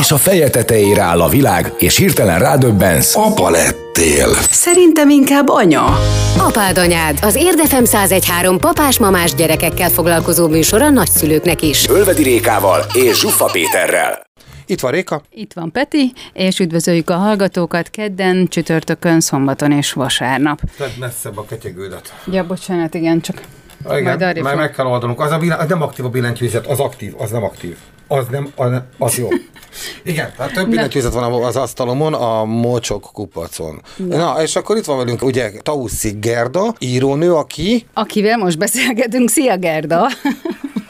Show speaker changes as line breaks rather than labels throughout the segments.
És a feje tetejére áll a világ, és hirtelen rádöbbensz. Apa lettél.
Szerintem inkább anya. Apád anyád, az Érdefem 1013 papás-mamás gyerekekkel foglalkozó műsor a nagyszülőknek is.
Ölvedi Rékával és Zsuffa Péterrel.
Itt van Réka.
Itt van Peti, és üdvözöljük a hallgatókat kedden, csütörtökön, szombaton és vasárnap.
Tehát messzebb a ketyegődet.
Ja, bocsánat, igen, csak
Igen,
majd
már
fog-
meg kell oldanunk. Az, a billen, az nem aktív a billentyűzet, az aktív, az nem aktív. Az nem, az, jó. Igen, tehát több billentyűzet van az asztalomon, a mocsok kupacon. Na, és akkor itt van velünk ugye Tauszi Gerda, írónő, aki
Akivel most beszélgetünk, szia Gerda!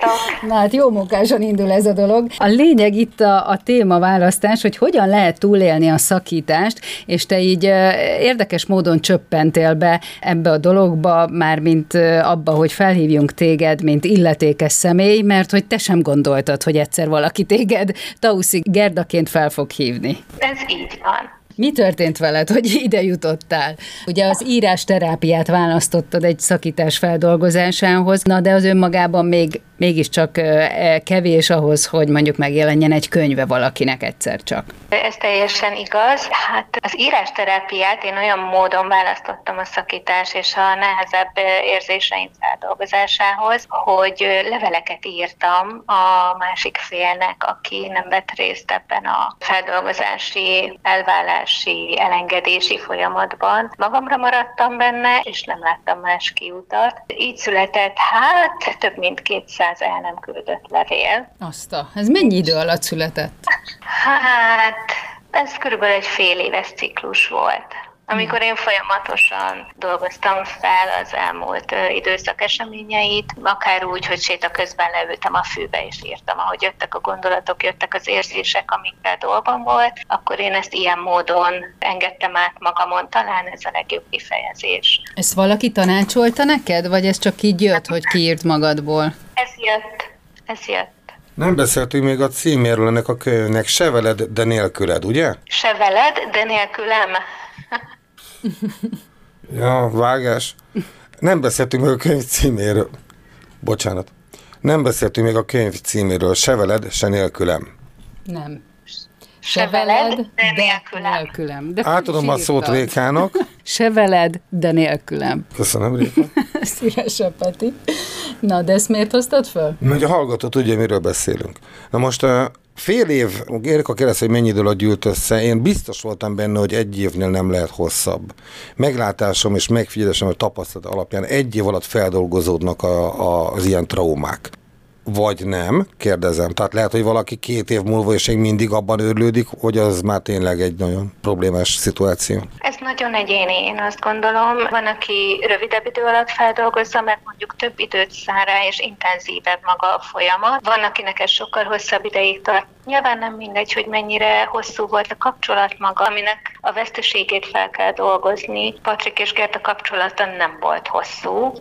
Sziasztok!
Na hát jó munkásan indul ez a dolog. A lényeg itt a, a témaválasztás, hogy hogyan lehet túlélni a szakítást, és te így érdekes módon csöppentél be ebbe a dologba, már mint abba, hogy felhívjunk téged, mint illetékes személy, mert hogy te sem gondoltad, hogy egyszer valaki téged Tauszi Gerdaként fel fog hívni.
Ez így van.
Mi történt veled, hogy ide jutottál? Ugye az írás terápiát választottad egy szakítás feldolgozásához, na de az önmagában még, mégiscsak e, kevés ahhoz, hogy mondjuk megjelenjen egy könyve valakinek egyszer csak.
Ez teljesen igaz. Hát az írásterápiát én olyan módon választottam a szakítás és a nehezebb érzéseim feldolgozásához, hogy leveleket írtam a másik félnek, aki nem vett részt ebben a feldolgozási, elvállási, elengedési folyamatban. Magamra maradtam benne, és nem láttam más kiutat. Így született hát több mint 200 el nem küldött levél.
Azt a, ez mennyi idő alatt született?
Hát, ez körülbelül egy fél éves ciklus volt. Amikor én folyamatosan dolgoztam fel az elmúlt időszak eseményeit, akár úgy, hogy séta közben leültem a fűbe és írtam, ahogy jöttek a gondolatok, jöttek az érzések, amikkel dolgom volt, akkor én ezt ilyen módon engedtem át magamon, talán ez a legjobb kifejezés.
Ezt valaki tanácsolta neked, vagy ez csak így jött, hogy kiírt magadból?
Ez jött, ez jött.
nem beszéltünk még a címéről ennek a könyvnek, se veled, de nélküled, ugye?
Se veled, de nélkülem.
Ja, vágás. Nem beszéltünk még a könyv címéről. Bocsánat. Nem beszéltünk még a könyv címéről, se veled, se nélkülem.
Nem.
Se veled, de nélkülem.
nélkülem. De
Átadom a szót. Rékának.
Se veled, de nélkülem.
Köszönöm, Réka.
Szívesen, Peti. Na, de ezt miért hoztad föl?
Hogy a hallgató tudja, miről beszélünk. Na most uh, fél év, Érika kérdezte, hogy mennyi idő alatt gyűlt össze, én biztos voltam benne, hogy egy évnél nem lehet hosszabb. Meglátásom és megfigyelésem a tapasztalat alapján egy év alatt feldolgozódnak a, a, az ilyen traumák. Vagy nem, kérdezem. Tehát lehet, hogy valaki két év múlva és még mindig abban őrlődik, hogy az már tényleg egy nagyon problémás szituáció.
Ez nagyon egyéni, én azt gondolom. Van, aki rövidebb idő alatt feldolgozza, mert mondjuk több időt szán rá, és intenzívebb maga a folyamat. Van, akinek ez sokkal hosszabb ideig tart. Nyilván nem mindegy, hogy mennyire hosszú volt a kapcsolat maga, aminek a veszteségét fel kell dolgozni. Patrik és Gerda kapcsolata nem volt hosszú,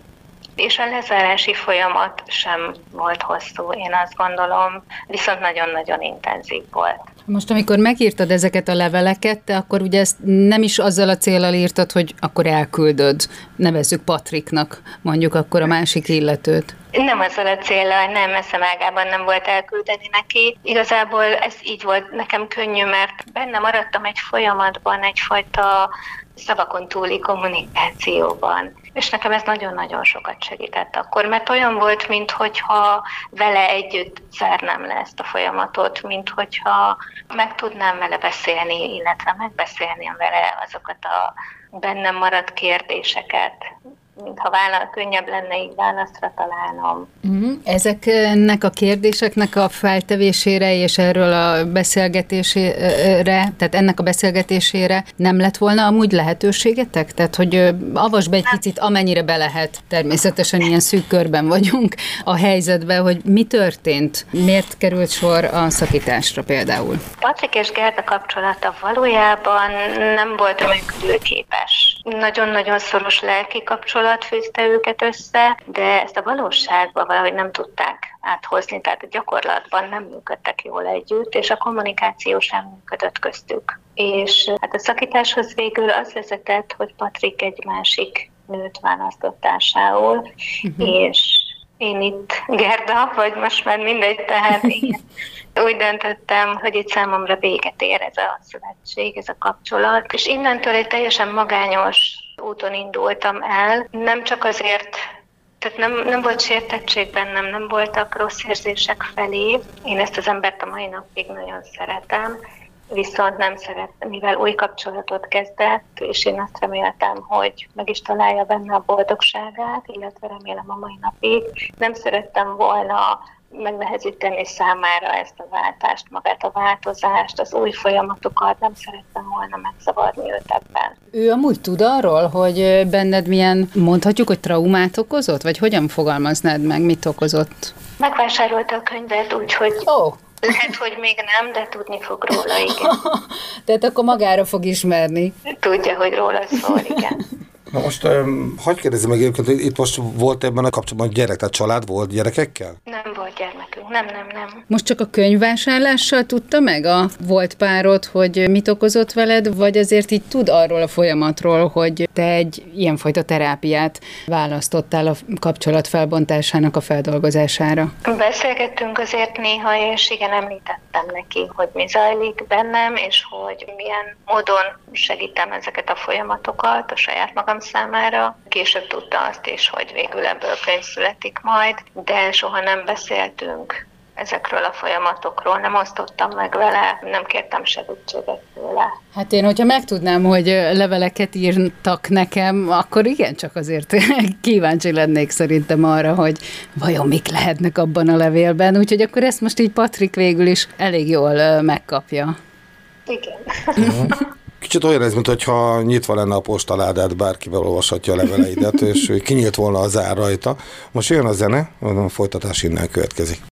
és a lezárási folyamat sem volt hosszú, én azt gondolom, viszont nagyon-nagyon intenzív volt.
Most, amikor megírtad ezeket a leveleket, te akkor ugye ezt nem is azzal a célral írtad, hogy akkor elküldöd, nevezzük Patriknak, mondjuk akkor a másik illetőt.
Nem azzal a célral, nem, eszemágában nem volt elküldeni neki. Igazából ez így volt nekem könnyű, mert benne maradtam egy folyamatban, egyfajta szavakon túli kommunikációban. És nekem ez nagyon-nagyon sokat segített akkor, mert olyan volt, mintha vele együtt zárnám le ezt a folyamatot, mint hogyha meg tudnám vele beszélni, illetve megbeszélném vele azokat a bennem maradt kérdéseket, mintha vála, könnyebb lenne így válaszra találnom.
Uh-huh. Ezeknek a kérdéseknek a feltevésére és erről a beszélgetésére, tehát ennek a beszélgetésére nem lett volna amúgy lehetőségetek? Tehát, hogy ö, avasd be egy picit, amennyire be lehet, természetesen ilyen szűk körben vagyunk a helyzetbe, hogy mi történt, miért került sor a szakításra például?
Patrik és Gerda kapcsolata valójában nem volt működőképes. Nagyon-nagyon szoros lelki kapcsolat fűzte őket össze, de ezt a valóságban valahogy nem tudták áthozni, tehát a gyakorlatban nem működtek jól együtt, és a kommunikáció sem működött köztük. És hát a szakításhoz végül az vezetett, hogy Patrik egy másik nőt választott társául, uh-huh. és én itt Gerda, vagy most már mindegy, tehát én úgy döntöttem, hogy itt számomra véget ér ez a szövetség, ez a kapcsolat, és innentől egy teljesen magányos úton indultam el, nem csak azért, tehát nem, nem volt sértettség bennem, nem voltak rossz érzések felé. Én ezt az embert a mai napig nagyon szeretem, viszont nem szeret, mivel új kapcsolatot kezdett, és én azt reméltem, hogy meg is találja benne a boldogságát, illetve remélem a mai napig. Nem szerettem volna megnehezíteni számára ezt a váltást, magát a változást, az új folyamatokat, nem szerettem volna megzavarni őt ebben.
Ő amúgy tud arról, hogy benned milyen, mondhatjuk, hogy traumát okozott, vagy hogyan fogalmaznád meg, mit okozott?
Megvásárolta a könyvet, úgyhogy oh. Lehet, hogy még nem, de tudni fog róla, igen.
Tehát akkor magára fog ismerni.
Tudja, hogy róla szól, igen.
Na most, um, hagyd kérdezzem meg egyébként, itt most volt ebben a kapcsolatban gyerek, tehát család volt gyerekekkel?
Nem volt gyermekünk, nem, nem, nem.
Most csak a könyvvásárlással tudta meg a volt párod, hogy mit okozott veled, vagy azért így tud arról a folyamatról, hogy te egy ilyenfajta terápiát választottál a kapcsolat felbontásának a feldolgozására?
Beszélgettünk azért néha, és igen, említettem neki, hogy mi zajlik bennem, és hogy milyen módon segítem ezeket a folyamatokat a saját magam számára. Később tudta azt is, hogy végül ebből könyv születik majd, de soha nem beszéltünk ezekről a folyamatokról, nem osztottam meg vele, nem kértem segítséget tőle.
Hát én, hogyha megtudnám, hogy leveleket írtak nekem, akkor igen, csak azért kíváncsi lennék szerintem arra, hogy vajon mik lehetnek abban a levélben, úgyhogy akkor ezt most így Patrik végül is elég jól megkapja.
Igen.
Kicsit olyan ez, mintha nyitva lenne a postaládát, bárki olvashatja a leveleidet, és kinyílt volna a zár rajta. Most jön a zene, a folytatás innen következik.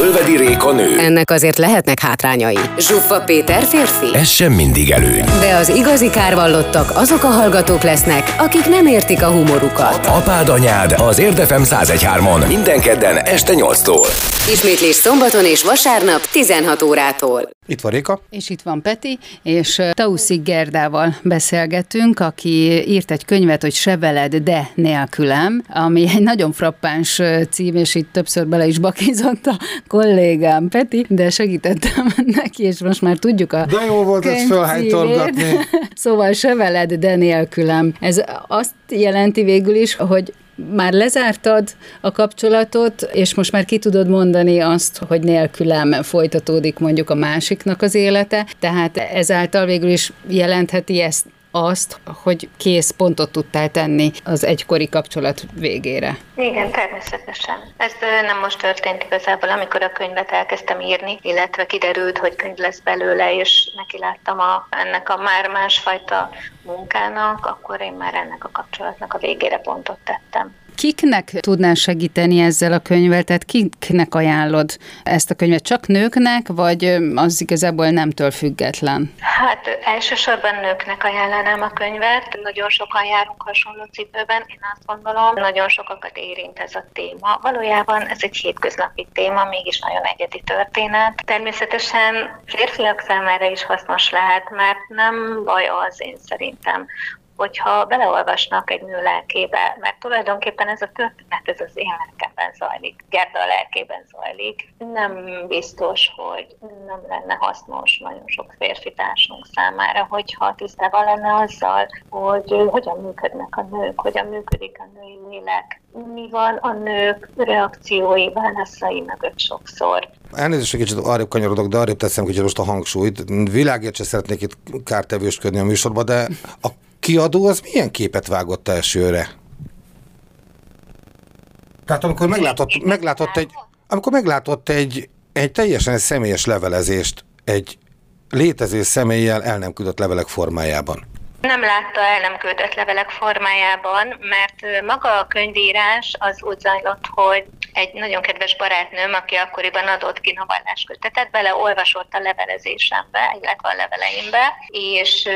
Ölvedi Réka nő.
Ennek azért lehetnek hátrányai. Zsuffa Péter férfi.
Ez sem mindig előny.
De az igazi kárvallottak azok a hallgatók lesznek, akik nem értik a humorukat.
Apád anyád az Érdefem 1013-on minden kedden este 8-tól.
Ismétlés szombaton és vasárnap 16 órától.
Itt van Réka.
És itt van Peti, és Tauszik Gerdával beszélgetünk, aki írt egy könyvet, hogy Se veled, de nélkülem, ami egy nagyon frappáns cím, és itt többször bele is bakizott a kollégám Peti, de segítettem neki, és most már tudjuk a
De jó volt ezt felhánytorgatni.
szóval Se veled, de nélkülem. Ez azt jelenti végül is, hogy már lezártad a kapcsolatot, és most már ki tudod mondani azt, hogy nélkülem folytatódik mondjuk a másiknak az élete, tehát ezáltal végül is jelentheti ezt azt, hogy kész pontot tudtál tenni az egykori kapcsolat végére.
Igen, természetesen. Ez nem most történt igazából, amikor a könyvet elkezdtem írni, illetve kiderült, hogy könyv lesz belőle, és neki láttam a, ennek a már másfajta munkának, akkor én már ennek a kapcsolatnak a végére pontot tettem.
Kiknek tudnál segíteni ezzel a könyvvel? Tehát kiknek ajánlod ezt a könyvet? Csak nőknek, vagy az igazából nemtől független?
Hát elsősorban nőknek ajánlanám a könyvet. Nagyon sokan járunk hasonló cipőben, én azt gondolom. Nagyon sokakat érint ez a téma. Valójában ez egy hétköznapi téma, mégis nagyon egyedi történet. Természetesen férfiak számára is hasznos lehet, mert nem baj az én szerintem, hogyha beleolvasnak egy nő lelkébe, mert tulajdonképpen ez a történet, ez az én lelkemben zajlik, Gerda lelkében zajlik, nem biztos, hogy nem lenne hasznos nagyon sok férfi társunk számára, hogyha tisztában lenne azzal, hogy hogyan működnek a nők, hogyan működik a női lélek, mi van a nők reakciói, válaszai mögött sokszor.
Elnézést, hogy kicsit arrébb kanyarodok, de arrébb teszem kicsit most a hangsúlyt. Világért se szeretnék itt kártevősködni a műsorba, de a kiadó az milyen képet vágott elsőre? Tehát amikor meglátott, meglátott egy, amikor meglátott egy, egy teljesen személyes levelezést egy létező személlyel el nem küldött levelek formájában.
Nem látta el nem küldött levelek formájában, mert maga a könyvírás az úgy zajlott, hogy egy nagyon kedves barátnőm, aki akkoriban adott ki bele beleolvasott a levelezésembe, illetve a leveleimbe, és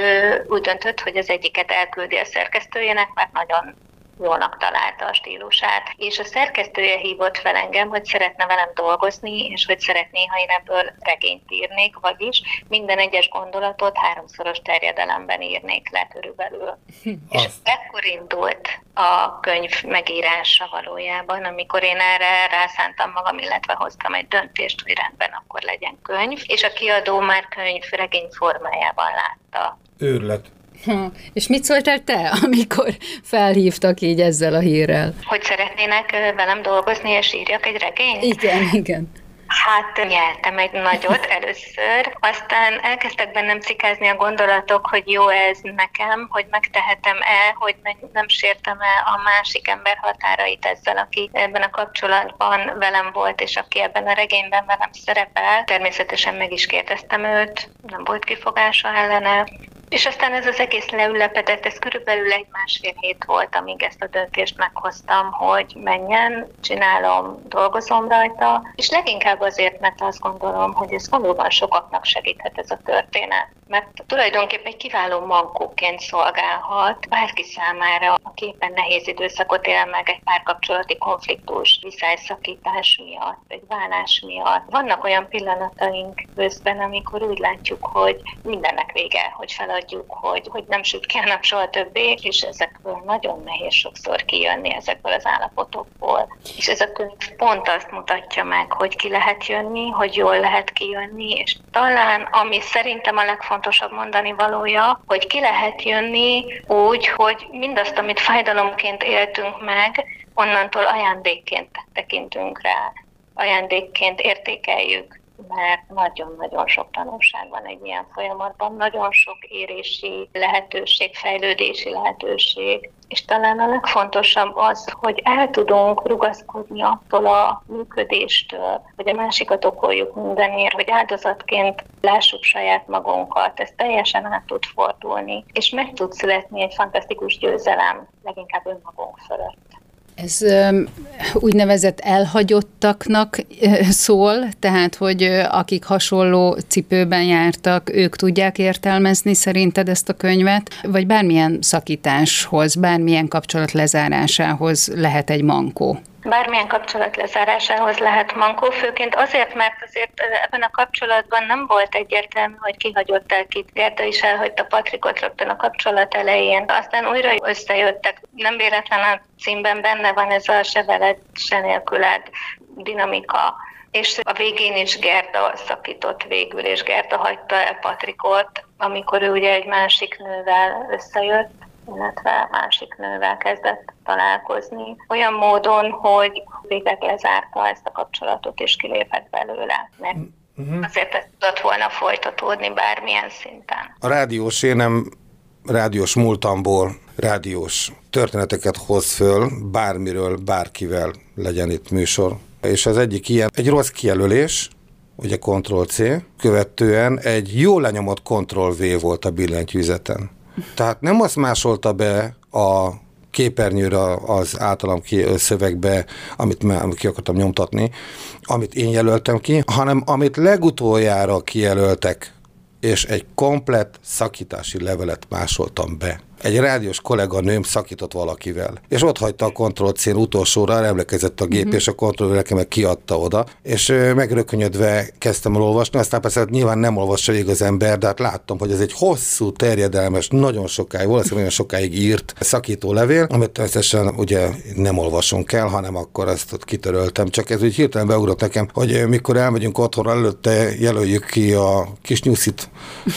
úgy döntött, hogy az egyiket elküldi a szerkesztőjének, mert nagyon jónak találta a stílusát. És a szerkesztője hívott fel engem, hogy szeretne velem dolgozni, és hogy szeretné, ha én ebből regényt írnék, vagyis minden egyes gondolatot háromszoros terjedelemben írnék le körülbelül. és ekkor indult a könyv megírása valójában, amikor én erre rászántam magam, illetve hoztam egy döntést, hogy rendben akkor legyen könyv, és a kiadó már könyv regény formájában látta.
Őrlet.
Ha, és mit szóltál te, amikor felhívtak így ezzel a hírrel?
Hogy szeretnének velem dolgozni, és írjak egy regényt?
Igen, igen.
Hát nyertem egy nagyot először, aztán elkezdtek bennem cikázni a gondolatok, hogy jó ez nekem, hogy megtehetem-e, hogy nem sértem-e a másik ember határait ezzel, aki ebben a kapcsolatban velem volt, és aki ebben a regényben velem szerepel. Természetesen meg is kérdeztem őt, nem volt kifogása ellene, és aztán ez az egész leülepedett, ez körülbelül egy-másfél hét volt, amíg ezt a döntést meghoztam, hogy menjen, csinálom, dolgozom rajta, és leginkább azért, mert azt gondolom, hogy ez valóban sokaknak segíthet ez a történet. Mert tulajdonképpen egy kiváló mankóként szolgálhat bárki számára, aki éppen nehéz időszakot él meg egy párkapcsolati konfliktus, viszályszakítás miatt, egy válás miatt. Vannak olyan pillanataink közben, amikor úgy látjuk, hogy mindennek vége, hogy fel adjuk, hogy, hogy nem süt ki a nap soha többé, és ezekből nagyon nehéz sokszor kijönni ezekből az állapotokból. És ez a könyv pont azt mutatja meg, hogy ki lehet jönni, hogy jól lehet kijönni, és talán, ami szerintem a legfontosabb mondani valója, hogy ki lehet jönni úgy, hogy mindazt, amit fájdalomként éltünk meg, onnantól ajándékként tekintünk rá, ajándékként értékeljük mert nagyon-nagyon sok tanulság van egy ilyen folyamatban, nagyon sok érési lehetőség, fejlődési lehetőség, és talán a legfontosabb az, hogy el tudunk rugaszkodni attól a működéstől, hogy a másikat okoljuk mindenért, hogy áldozatként lássuk saját magunkat, ez teljesen át tud fordulni, és meg tud születni egy fantasztikus győzelem, leginkább önmagunk fölött.
Ez úgynevezett elhagyottaknak szól, tehát hogy akik hasonló cipőben jártak, ők tudják értelmezni szerinted ezt a könyvet, vagy bármilyen szakításhoz, bármilyen kapcsolat lezárásához lehet egy mankó?
Bármilyen kapcsolat lezárásához lehet mankó, főként azért, mert azért ebben a kapcsolatban nem volt egyértelmű, hogy kihagyott el kit. Gerda is elhagyta Patrikot rögtön a kapcsolat elején. Aztán újra összejöttek. Nem véletlen a címben benne van ez a se veled, se nélküled dinamika. És a végén is Gerda szakított végül, és Gerda hagyta el Patrikot, amikor ő ugye egy másik nővel összejött illetve másik nővel kezdett találkozni, olyan módon, hogy végleg lezárta ezt a kapcsolatot és kilépett belőle. Mert uh-huh. azért ez tudott volna folytatódni bármilyen szinten.
A rádiós én nem rádiós múltamból rádiós történeteket hoz föl, bármiről, bárkivel legyen itt műsor. És az egyik ilyen, egy rossz kijelölés, ugye Ctrl-C, követően egy jó lenyomott Ctrl-V volt a billentyűzeten. Tehát nem azt másolta be a képernyőre az általam ki szövegbe, amit, ki akartam nyomtatni, amit én jelöltem ki, hanem amit legutoljára kijelöltek, és egy komplett szakítási levelet másoltam be egy rádiós kolléganőm szakított valakivel, és ott hagyta a kontroll cén utolsóra, emlékezett a gép, mm-hmm. és a kontroll nekem meg kiadta oda, és megrökönyödve kezdtem el olvasni, aztán persze hát nyilván nem olvassa végig az ember, de hát láttam, hogy ez egy hosszú, terjedelmes, nagyon sokáig, valószínűleg nagyon sokáig írt szakító levél, amit természetesen ugye nem olvasunk el, hanem akkor ezt ott kitöröltem, csak ez úgy hirtelen beugrott nekem, hogy mikor elmegyünk otthon előtte jelöljük ki a kis nyuszit,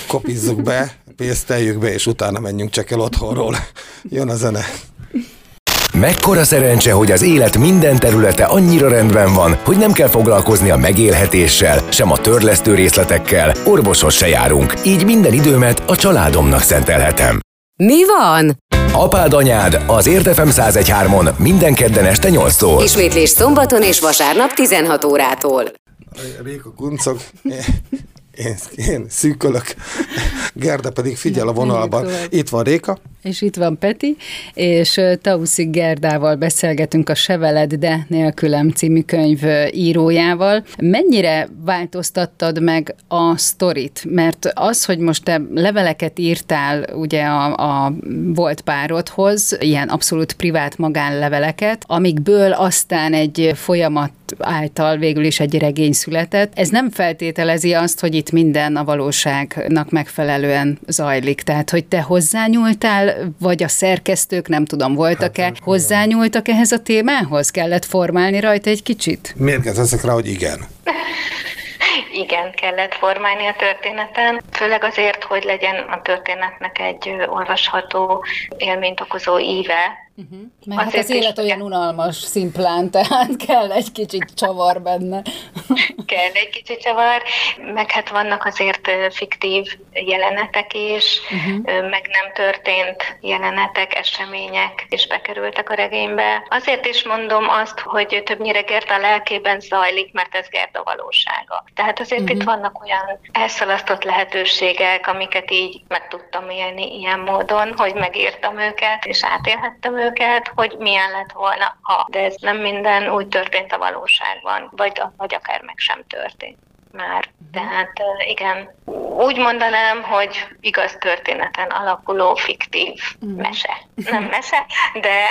kopizzuk be, pénzt be, és utána menjünk csak el otthonról. Jön a zene.
Mekkora szerencse, hogy az élet minden területe annyira rendben van, hogy nem kell foglalkozni a megélhetéssel, sem a törlesztő részletekkel, orvoshoz se járunk, így minden időmet a családomnak szentelhetem.
Mi van?
Apád anyád az Érdefem 1013-on minden kedden este 8-tól.
Ismétlés szombaton és vasárnap 16 órától.
Réka kuncok. Én, én szűkölök, Gerda pedig figyel a vonalban. Itt van Réka.
És itt van Peti, és Tauszik Gerdával beszélgetünk a Seveled, de nélkülem című könyv írójával. Mennyire változtattad meg a sztorit? Mert az, hogy most te leveleket írtál ugye a, a volt párodhoz, ilyen abszolút privát magánleveleket, amikből aztán egy folyamat által végül is egy regény született. Ez nem feltételezi azt, hogy itt minden a valóságnak megfelelően zajlik. Tehát, hogy te hozzányúltál, vagy a szerkesztők, nem tudom, voltak-e, hát, hozzányúltak ehhez a témához? Kellett formálni rajta egy kicsit?
Miért kezdesz rá, hogy igen?
igen, kellett formálni a történeten, főleg azért, hogy legyen a történetnek egy olvasható, élményt okozó íve,
Uh-huh. Mert hát az élet olyan unalmas, szimplán, tehát kell egy kicsit csavar benne.
kell egy kicsit csavar, meg hát vannak azért fiktív jelenetek is, uh-huh. meg nem történt jelenetek, események is bekerültek a regénybe. Azért is mondom azt, hogy többnyire Gerda lelkében zajlik, mert ez Gerda valósága. Tehát azért uh-huh. itt vannak olyan elszalasztott lehetőségek, amiket így meg tudtam élni ilyen módon, hogy megírtam őket, és átélhettem őket, hogy milyen lett volna, ha. De ez nem minden úgy történt a valóságban, vagy, vagy akár meg sem történt már. Tehát igen, úgy mondanám, hogy igaz történeten alapuló fiktív uh-huh. mese. Nem mese, de,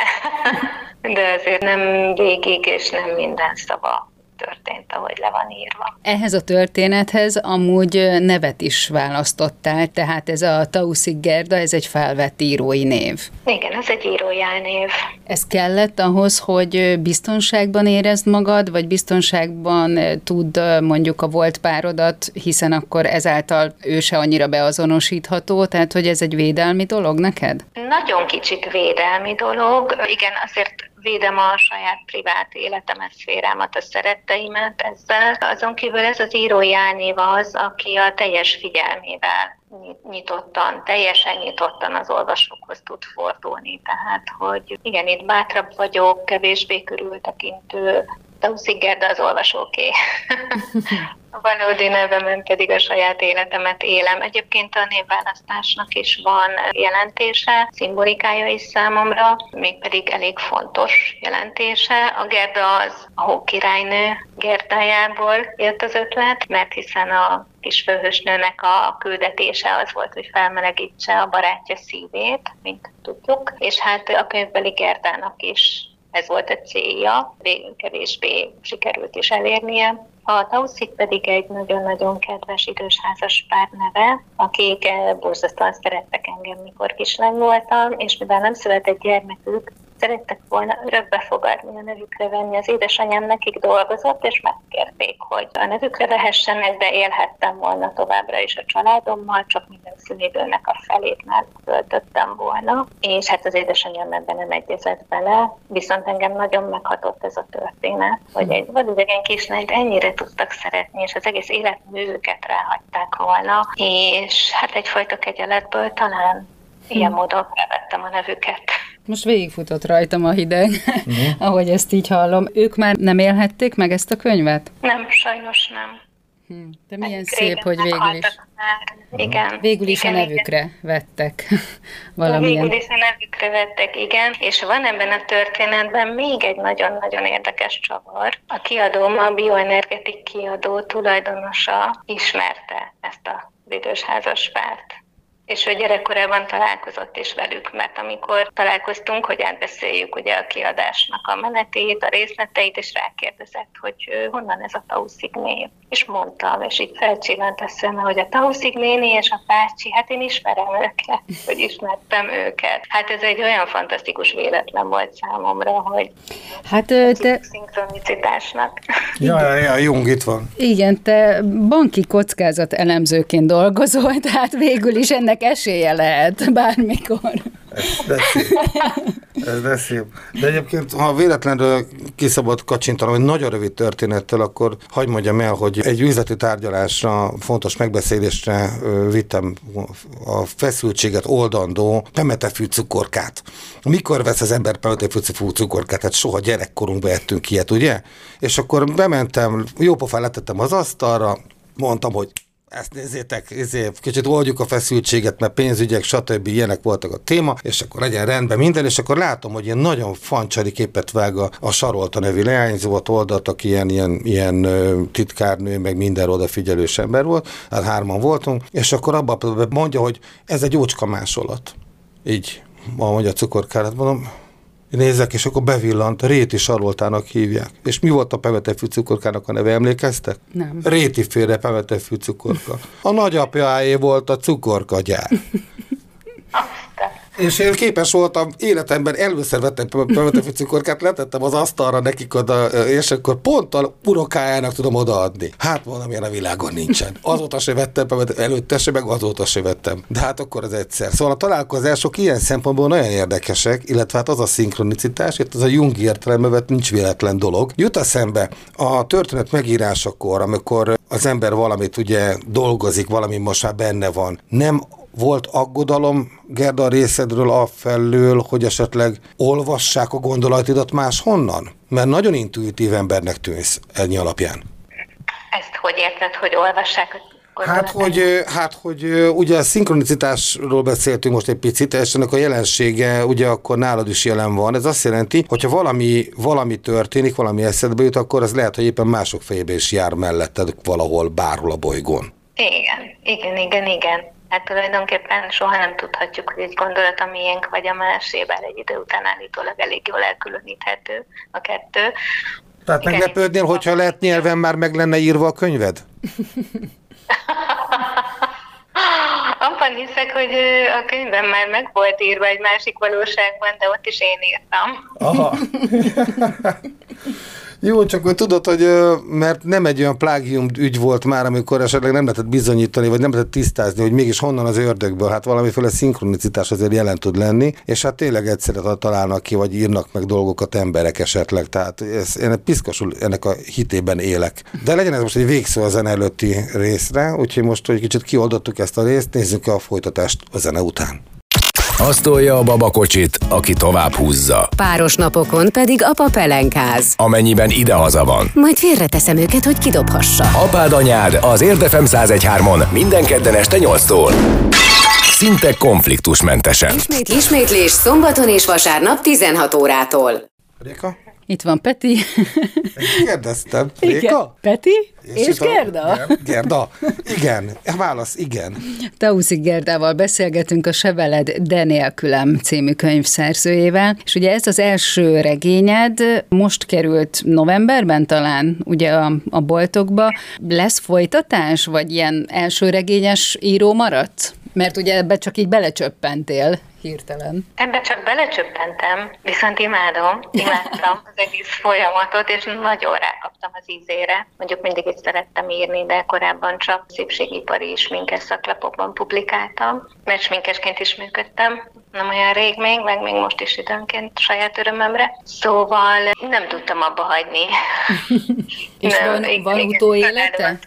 de azért nem végig és nem minden szava történt, ahogy le van írva.
Ehhez a történethez amúgy nevet is választottál, tehát ez a Tauszik Gerda, ez egy felvett írói név.
Igen, ez egy írói név.
Ez kellett ahhoz, hogy biztonságban érezd magad, vagy biztonságban tud mondjuk a volt párodat, hiszen akkor ezáltal ő se annyira beazonosítható, tehát hogy ez egy védelmi dolog neked?
Nagyon kicsit védelmi dolog. Igen, azért védem a saját privát életemet, szférámat, a szeretteimet ezzel. Azon kívül ez az írói álnév az, aki a teljes figyelmével nyitottan, teljesen nyitottan az olvasókhoz tud fordulni. Tehát, hogy igen, itt bátrabb vagyok, kevésbé körültekintő, Tauszik Gerda az olvasóké. A valódi nevemen pedig a saját életemet élem. Egyébként a névválasztásnak is van jelentése, szimbolikája is számomra, mégpedig elég fontos jelentése. A Gerda az a hókirálynő Gerdájából jött az ötlet, mert hiszen a kis főhősnőnek a küldetése az volt, hogy felmelegítse a barátja szívét, mint tudjuk, és hát a könyvbeli Gerdának is ez volt a célja, végül kevésbé sikerült is elérnie. A Tauszik pedig egy nagyon-nagyon kedves idősházas pár neve, akik eh, borzasztóan szerettek engem, mikor kislány voltam, és mivel nem született gyermekük, szerettek volna örökbe fogadni, a nevükre venni. Az édesanyám nekik dolgozott, és megkérték, hogy a nevükre vehessenek, de élhettem volna továbbra is a családommal, csak minden szünidőnek a felét már töltöttem volna. És hát az édesanyám ebben nem egyezett bele, viszont engem nagyon meghatott ez a történet, hogy egy vadidegen kislányt ennyire tudtak szeretni, és az egész életművüket ráhagyták volna, és hát egyfajta kegyeletből talán ilyen hm. módon felvettem a nevüket.
Most végigfutott rajtam a hideg, uh-huh. ahogy ezt így hallom. Ők már nem élhették meg ezt a könyvet?
Nem, sajnos nem.
Hm. De milyen szép, hogy végül is.
Igen.
Végül is
igen,
a nevükre igen. vettek
valamilyen. Végül is a nevükre vettek, igen. És van ebben a történetben még egy nagyon-nagyon érdekes csavar. A kiadó, a bioenergetik kiadó tulajdonosa ismerte ezt a idős házas párt és ő gyerekkorában találkozott is velük, mert amikor találkoztunk, hogy átbeszéljük ugye a kiadásnak a menetét, a részleteit, és rákérdezett, hogy honnan ez a Tauszik név. És mondtam, és így felcsillant a szeme, hogy a Tauszik néni és a bácsi, hát én ismerem őket, hogy ismertem őket. Hát ez egy olyan fantasztikus véletlen volt számomra, hogy hát, te... szinkronicitásnak.
Ja, ja, ja, Jung itt van.
Igen, te banki kockázat elemzőként dolgozol, tehát végül is ennek esélye lehet bármikor.
Ez de szép. De egyébként, ha véletlenül kiszabad kacsintanom, hogy nagyon rövid történettel, akkor hagyd mondjam el, hogy egy üzleti tárgyalásra, fontos megbeszélésre vittem a feszültséget oldandó pemetefű cukorkát. Mikor vesz az ember pemetefű cukorkát? Hát soha gyerekkorunkban ettünk ilyet, ugye? És akkor bementem, jó pofán letettem az asztalra, mondtam, hogy ezt nézzétek, ezért kicsit oldjuk a feszültséget, mert pénzügyek, stb. ilyenek voltak a téma, és akkor legyen rendben minden, és akkor látom, hogy ilyen nagyon fancsari képet vág a, a Sarolta nevű leányzót oldaltak, ilyen, ilyen, ilyen titkárnő, meg minden odafigyelős ember volt, hát hárman voltunk, és akkor abban mondja, hogy ez egy ócska másolat. Így, mondja a cukorkárát, mondom, nézek, és akkor bevillant, Réti Saroltának hívják. És mi volt a pemetefű cukorkának a neve, emlékeztek?
Nem.
Réti félre pemetefű cukorka. A nagyapjáé volt a cukorkagyár. És én képes voltam életemben, először vettem pömetefű cukorkát, letettem az asztalra nekik oda, és akkor pont a urokájának tudom odaadni. Hát valamilyen a világon nincsen. Azóta se vettem, előtte se, meg azóta se vettem. De hát akkor az egyszer. Szóval a találkozások ilyen szempontból nagyon érdekesek, illetve hát az a szinkronicitás, itt az a Jung értelemben nincs véletlen dolog. Jut a szembe a történet megírásakor, amikor az ember valamit ugye dolgozik, valami most már benne van, nem volt aggodalom Gerda részedről afelől, hogy esetleg olvassák a gondolatidat máshonnan? Mert nagyon intuitív embernek tűnsz ennyi alapján.
Ezt hogy érted, hogy olvassák
Hát hogy, hát, hogy ugye a szinkronicitásról beszéltünk most egy picit, és ennek a jelensége ugye akkor nálad is jelen van. Ez azt jelenti, hogyha valami, valami történik, valami eszedbe jut, akkor az lehet, hogy éppen mások fejébe is jár melletted valahol, bárhol a bolygón.
Igen, igen, igen, igen. Hát tulajdonképpen soha nem tudhatjuk, hogy egy gondolat a miénk vagy a másé, bár egy idő után állítólag elég jól elkülöníthető a kettő.
Tehát Igen, meglepődnél, hogyha lehet nyelven már meg lenne írva a könyved?
Abban hiszek, hogy a könyvem már meg volt írva egy másik valóságban, de ott is én írtam. Aha.
Jó, csak hogy tudod, hogy mert nem egy olyan plágium ügy volt már, amikor esetleg nem lehetett bizonyítani, vagy nem lehetett tisztázni, hogy mégis honnan az ördögből, hát valamiféle szinkronicitás azért jelen tud lenni, és hát tényleg egyszerre találnak ki, vagy írnak meg dolgokat emberek esetleg, tehát ez, én piszkosul ennek a hitében élek. De legyen ez most egy végszó a zene előtti részre, úgyhogy most, hogy kicsit kioldottuk ezt a részt, nézzük a folytatást a zene után.
Azt tolja a babakocsit, aki tovább húzza.
Páros napokon pedig apa pelenkáz.
Amennyiben idehaza van.
Majd félreteszem őket, hogy kidobhassa.
Apád anyád az Érdefem 1013-on minden kedden este 8-tól. Szinte konfliktusmentesen.
Ismét, ismétlés szombaton és vasárnap 16 órától.
Réka?
Itt van Peti.
Kérdeztem. Réka?
Igen. Peti? És, és Gerda?
Gerda. Igen. Válasz, igen.
Tauszik Gerdával beszélgetünk a Seveled De nélkülem című könyv szerzőjével, és ugye ez az első regényed most került novemberben talán ugye a, a boltokba. Lesz folytatás, vagy ilyen első regényes író maradt? Mert ugye ebbe csak így belecsöppentél hirtelen.
Ebbe csak belecsöppentem, viszont imádom, imádtam az egész folyamatot, és nagyon rákaptam az ízére. Mondjuk mindig is szerettem írni, de korábban csak szépségipari és sminkes szaklapokban publikáltam, mert sminkesként is működtem, nem olyan rég még, meg még most is időnként saját örömömre. Szóval nem tudtam abba hagyni.
és nem, van, van utóélete?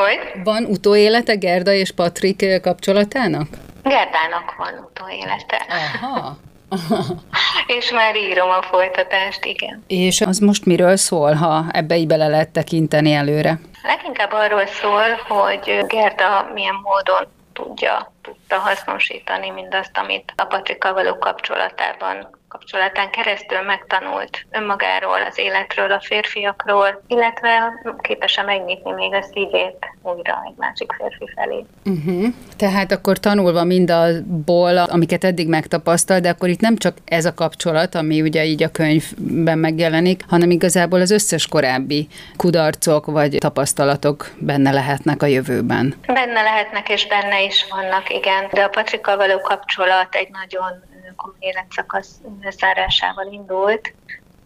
Hogy?
Van utóélete Gerda és Patrik kapcsolatának?
Gerdának van utóélete.
Aha.
és már írom a folytatást, igen.
És az most miről szól, ha ebbe így bele lehet tekinteni előre?
Leginkább arról szól, hogy Gerda milyen módon tudja, tudta hasznosítani mindazt, amit a Patrikkal való kapcsolatában kapcsolatán keresztül megtanult önmagáról, az életről, a férfiakról, illetve képes-e megnyitni még a szívét újra egy másik férfi felé.
Uh-huh. Tehát akkor tanulva mindabból, amiket eddig megtapasztal, de akkor itt nem csak ez a kapcsolat, ami ugye így a könyvben megjelenik, hanem igazából az összes korábbi kudarcok vagy tapasztalatok benne lehetnek a jövőben.
Benne lehetnek, és benne is vannak, igen. De a Patrikkal való kapcsolat egy nagyon komoly életszakasz zárásával indult.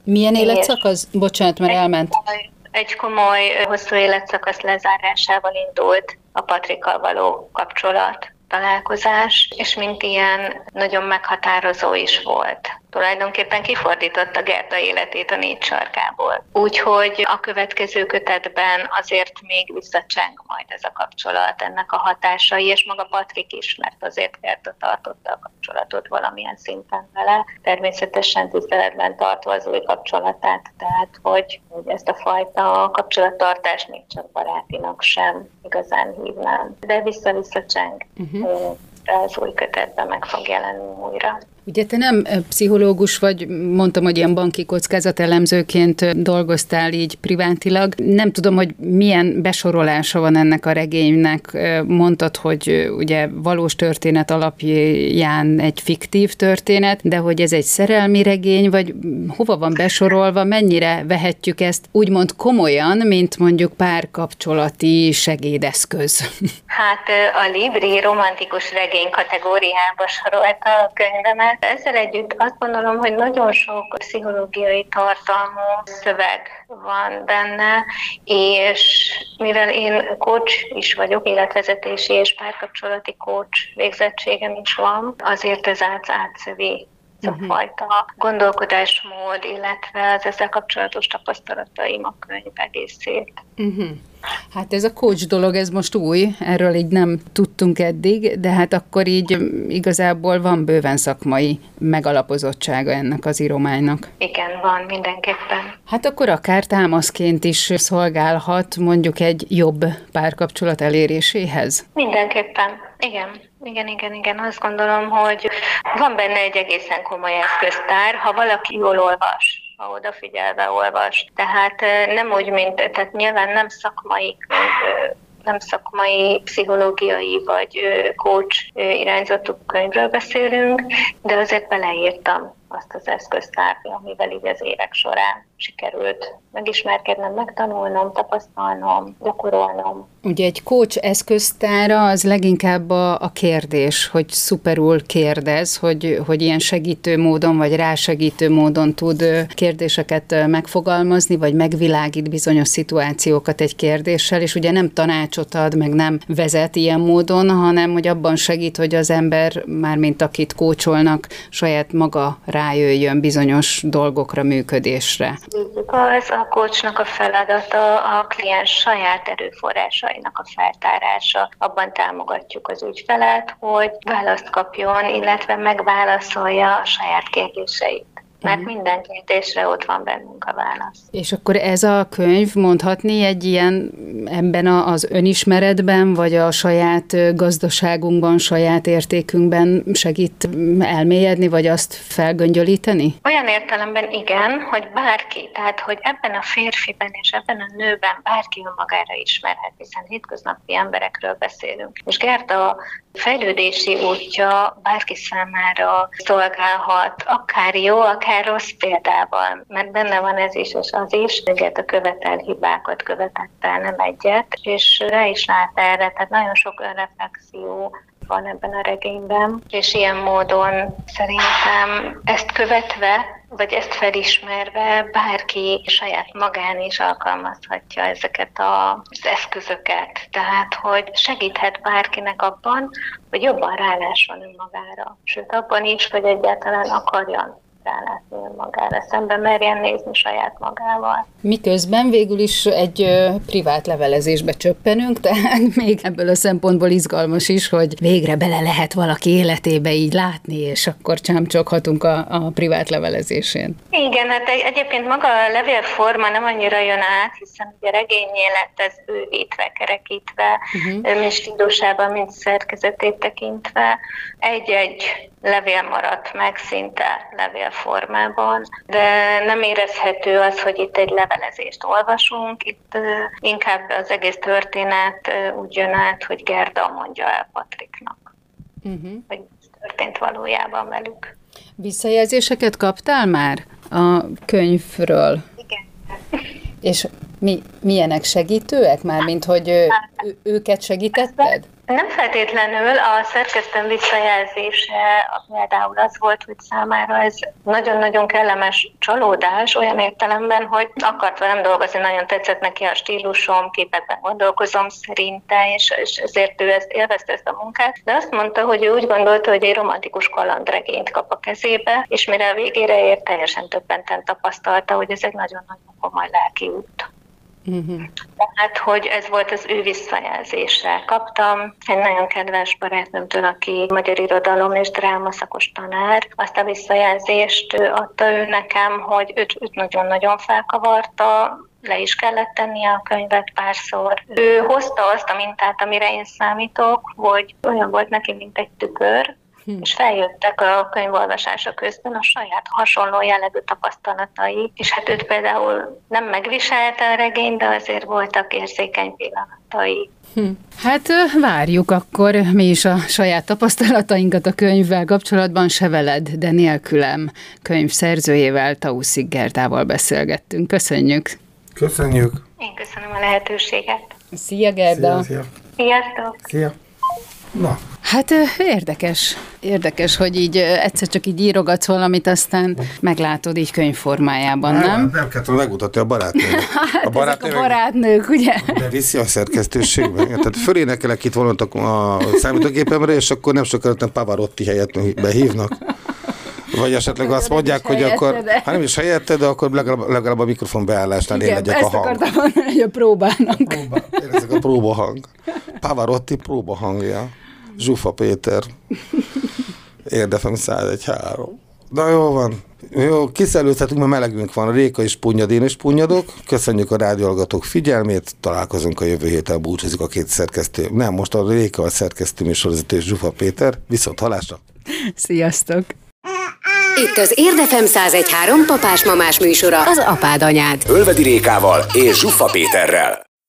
Milyen életszakasz? Bocsánat, mert elment.
Komoly, egy komoly, hosszú életszakasz lezárásával indult a Patrikkal való kapcsolat találkozás, és mint ilyen nagyon meghatározó is volt. Tulajdonképpen kifordította Gerda életét a négy sarkából. Úgyhogy a következő kötetben azért még visszacseng majd ez a kapcsolat, ennek a hatásai, és maga Patrik is, mert azért Gerda tartotta a kapcsolatot valamilyen szinten vele, természetesen tiszteletben tartva az új kapcsolatát, tehát hogy, hogy ezt a fajta kapcsolattartást még csak barátinak sem igazán hívnám. De vissza-vissza cseng. Uh-huh. Az új kötetben meg fog jelenni újra.
Ugye te nem pszichológus vagy, mondtam, hogy ilyen banki kockázatelemzőként dolgoztál így privátilag. Nem tudom, hogy milyen besorolása van ennek a regénynek. Mondtad, hogy ugye valós történet alapján egy fiktív történet, de hogy ez egy szerelmi regény, vagy hova van besorolva, mennyire vehetjük ezt úgymond komolyan, mint mondjuk párkapcsolati segédeszköz?
Hát a Libri romantikus regény kategóriába sorolta a könyvemet, ezzel együtt azt gondolom, hogy nagyon sok pszichológiai tartalmú szöveg van benne, és mivel én coach is vagyok, életvezetési és párkapcsolati coach végzettségem is van, azért ez át átszövi a uh-huh. fajta gondolkodásmód, illetve az ezzel kapcsolatos tapasztalataim a könyv egészét. Uh-huh.
Hát ez a coach dolog, ez most új, erről így nem tudtunk eddig, de hát akkor így igazából van bőven szakmai megalapozottsága ennek az írománynak.
Igen, van mindenképpen.
Hát akkor akár támaszként is szolgálhat mondjuk egy jobb párkapcsolat eléréséhez?
Mindenképpen, igen. Igen, igen, igen. Azt gondolom, hogy van benne egy egészen komoly eszköztár, ha valaki jól olvas, ha odafigyelve olvas. Tehát nem úgy, mint, tehát nyilván nem szakmai nem szakmai, pszichológiai vagy coach irányzatú könyvről beszélünk, de azért beleírtam azt az eszköztárt, amivel így az évek során sikerült megismerkednem, megtanulnom, tapasztalnom, gyakorolnom.
Ugye egy coach eszköztára az leginkább a, a kérdés, hogy szuperul kérdez, hogy, hogy ilyen segítő módon, vagy rásegítő módon tud kérdéseket megfogalmazni, vagy megvilágít bizonyos szituációkat egy kérdéssel, és ugye nem tanácsot ad, meg nem vezet ilyen módon, hanem hogy abban segít, hogy az ember, mármint akit kócsolnak, saját maga rájöjjön bizonyos dolgokra, működésre.
Az a coachnak a feladata a kliens saját erőforrásainak a feltárása. Abban támogatjuk az ügyfelet, hogy választ kapjon, illetve megválaszolja a saját kérdéseit mert minden kérdésre ott van bennünk a válasz.
És akkor ez a könyv mondhatni egy ilyen ebben az önismeretben, vagy a saját gazdaságunkban, saját értékünkben segít elmélyedni, vagy azt felgöngyölíteni?
Olyan értelemben igen, hogy bárki, tehát hogy ebben a férfiben és ebben a nőben bárki önmagára ismerhet, hiszen hétköznapi emberekről beszélünk. És Gerda fejlődési útja bárki számára szolgálhat, akár jó, akár rossz példával, mert benne van ez is és az is, egyet a követel hibákat követett el, nem egyet, és rá is lát erre, tehát nagyon sok önreflexió van ebben a regényben, és ilyen módon szerintem ezt követve vagy ezt felismerve bárki saját magán is alkalmazhatja ezeket az eszközöket. Tehát, hogy segíthet bárkinek abban, hogy jobban rálásson önmagára. Sőt, abban is, hogy egyáltalán akarjon rálátni önmagára, szembe merjen nézni saját magával.
Miközben végül is egy ö, privát levelezésbe csöppenünk, tehát még ebből a szempontból izgalmas is, hogy végre bele lehet valaki életébe így látni, és akkor csámcsoghatunk a, a privát levelezésén.
Igen, hát egy, egyébként maga a levélforma nem annyira jön át, hiszen ugye regényé lett ez bővítve, kerekítve, uh-huh. mind stílusában, mind szerkezetét tekintve. Egy-egy levél maradt meg szinte levélformában, de nem érezhető az, hogy itt egy levelezést olvasunk, itt inkább az egész történet úgy jön át, hogy Gerda mondja el Patriknak, uh-huh. hogy történt valójában velük.
Visszajelzéseket kaptál már a könyvről?
Igen.
És mi, milyenek segítőek már, mint hogy ő, őket segítetted?
Nem feltétlenül a szerkesztőm visszajelzése például az volt, hogy számára ez nagyon-nagyon kellemes csalódás olyan értelemben, hogy akart velem dolgozni, nagyon tetszett neki a stílusom, képekben gondolkozom szerinte, és, és ezért ő ezt élvezte ezt a munkát, de azt mondta, hogy ő úgy gondolta, hogy egy romantikus kalandregényt kap a kezébe, és mire a végére ért, teljesen többenten tapasztalta, hogy ez egy nagyon-nagyon komoly lelki út. Uh-huh. Tehát, hogy ez volt az ő visszajelzése. Kaptam egy nagyon kedves barátnőmtől, aki magyar irodalom és dráma szakos tanár. Azt a visszajelzést adta ő nekem, hogy őt, őt nagyon-nagyon felkavarta, le is kellett tennie a könyvet párszor. Ő hozta azt a mintát, amire én számítok, hogy olyan volt neki, mint egy tükör, Hm. és feljöttek a könyvolvasása közben a saját hasonló jellegű tapasztalatai, és hát őt például nem megviselte a regény, de azért voltak érzékeny pillanatai.
Hm. Hát várjuk akkor mi is a saját tapasztalatainkat a könyvvel kapcsolatban, se veled, de nélkülem könyv szerzőjével, Tauszik Gertával beszélgettünk. Köszönjük!
Köszönjük!
Én köszönöm a lehetőséget.
Szia Gerda!
Szia, szia.
Sziasztok!
Szia! Na,
Hát érdekes, érdekes, hogy így egyszer csak így írogatsz valamit, aztán meglátod így könyvformájában, nem? Nem,
nem kellett megmutatni a barátnőnek.
Hát a, barátnők, a barátnők, ugye?
De viszi a szerkesztőségbe. Tehát fölénekelek itt valamit a számítógépemre, és akkor nem sokkal nem Pavarotti helyett behívnak. Vagy esetleg azt mondják, hogy akkor, hát nem is helyette, de akkor legalább, legalább a mikrofon beállásnál Igen, én legyek a hang.
akartam mondani, hogy a próbának.
Próba, én ezek a próbahang. Pavarotti próbahangja. Zsufa Péter. Érdefem 101.3. Na jó van. Jó, kiszelőzhetünk, mert melegünk van. Réka is punyad, én is punyadok. Köszönjük a rádióhallgatók figyelmét. Találkozunk a jövő héten, búcsúzik a két szerkesztő. Nem, most a Réka a szerkesztő műsorvezető és Zsufa Péter. Viszont halásra.
Sziasztok!
Itt az Érdefem 1013 papás-mamás műsora, az apád anyád.
Ölvedi Rékával és Zsuffa Péterrel.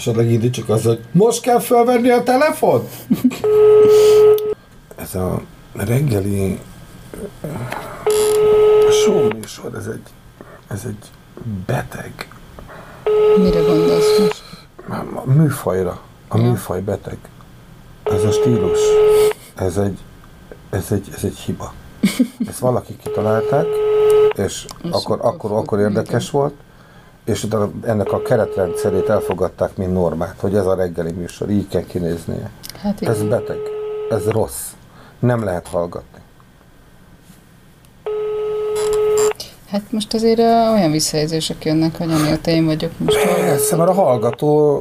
esetleg indítsuk az, hogy most kell felvenni a telefon? ez a reggeli műsor, ez egy, ez egy beteg.
Mire gondolsz most?
A műfajra. A ja. műfaj beteg. Ez a stílus. Ez egy, ez egy, ez egy hiba. Ezt valaki kitalálták, és akkor, akkor, akkor érdekes volt, és utána ennek a keretrendszerét elfogadták, mint normát, hogy ez a reggeli műsor, így kell kinéznie. Hát ez beteg, ez rossz, nem lehet hallgatni.
Hát most azért olyan visszajelzések jönnek, hogy amióta én vagyok most
Persze, mert a hallgató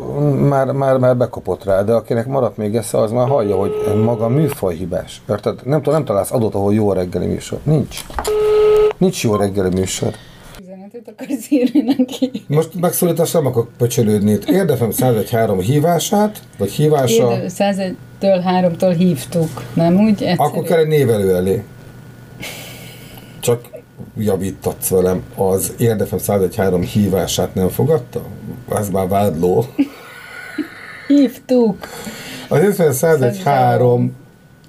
már, már, már bekopott rá, de akinek maradt még esze, az már hallja, hogy maga műfaj hibás. Érted? Nem, nem találsz adott, ahol jó reggeli műsor. Nincs. Nincs jó reggeli műsor
üzenetet akarsz írni neki.
Most megszólítás nem akarok pöcsölődni. Érdefem 101 hívását, vagy hívása...
101-től 3-tól hívtuk, nem úgy? Egyszerű.
Akkor kell egy névelő elé. Csak javítatsz velem. Az Érdefem 101 hívását nem fogadta? Ez már vádló.
Hívtuk.
Az Érdefem 101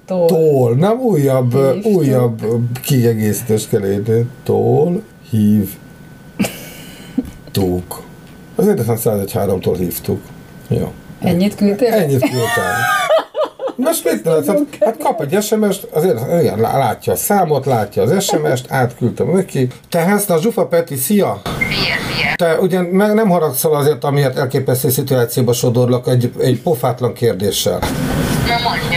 Tól. Nem újabb, Hívtuk. újabb kiegészítés kell érni. Tól hív hívtuk. Az Érdefem 101.3-tól hívtuk. Jó.
Ennyit küldtél?
Ennyit küldtem. Most mit lehet? Hát, hát kap egy SMS-t, azért igen, látja a számot, látja az SMS-t, átküldtem neki. Te a Zsufa Peti, szia! Te ugye meg nem haragszol azért, amiért elképesztő szituációba sodorlak egy, egy pofátlan kérdéssel.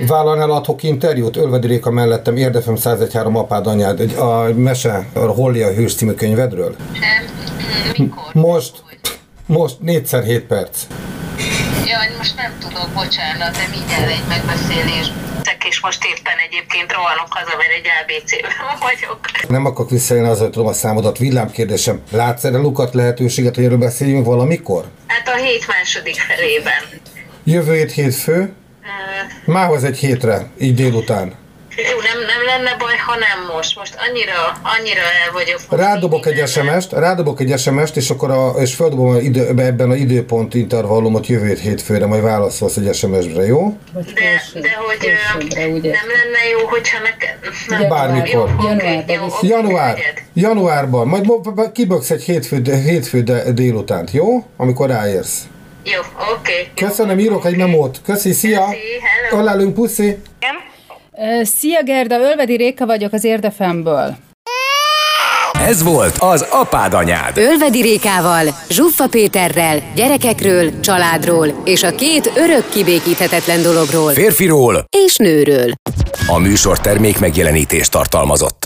Vállalni el adhok interjút, Ölvedi Réka mellettem, Érdefem 101.3 apád anyád, egy, a mese, a Hollia hős című könyvedről? Nem. Mikor? Most, most négyszer 7 perc.
Jaj, most nem tudok, bocsánat, de mindjárt egy megbeszélés és most éppen egyébként rohanok haza, mert egy ABC-ben vagyok.
Nem akarok visszajönni az, hogy tudom a számodat. Villámkérdésem, látsz erre lukat lehetőséget, hogy erről beszéljünk valamikor?
Hát a hét második felében.
Jövő hét hétfő? Mához egy hétre, így délután.
Jó, nem, nem lenne baj, ha nem most. Most annyira, annyira el vagyok.
Rádobok egy SMS-t, rádobok egy SMS-t, és akkor a, és földobom a idő, ebben a időpont intervallumot jövő hét hétfőre, majd válaszolsz egy SMS-re, jó?
De, de hogy nem lenne jó, hogyha nekem...
Bármikor. Január. Januárban. Majd kiböksz egy hétfő, hétfő délutánt, jó? Amikor ráérsz.
Jó, oké. Okay.
Köszönöm, írok egy memót. Köszi, szia! Köszi, hello. Ölelünk, puszi!
Igen. Szia Gerda, Ölvedi Réka vagyok az Érdefemből.
Ez volt az Apád Anyád.
Ölvedi Rékával, Zsuffa Péterrel, gyerekekről, családról és a két örök kibékíthetetlen dologról.
Férfiról
és nőről.
A műsor termék megjelenítést tartalmazott.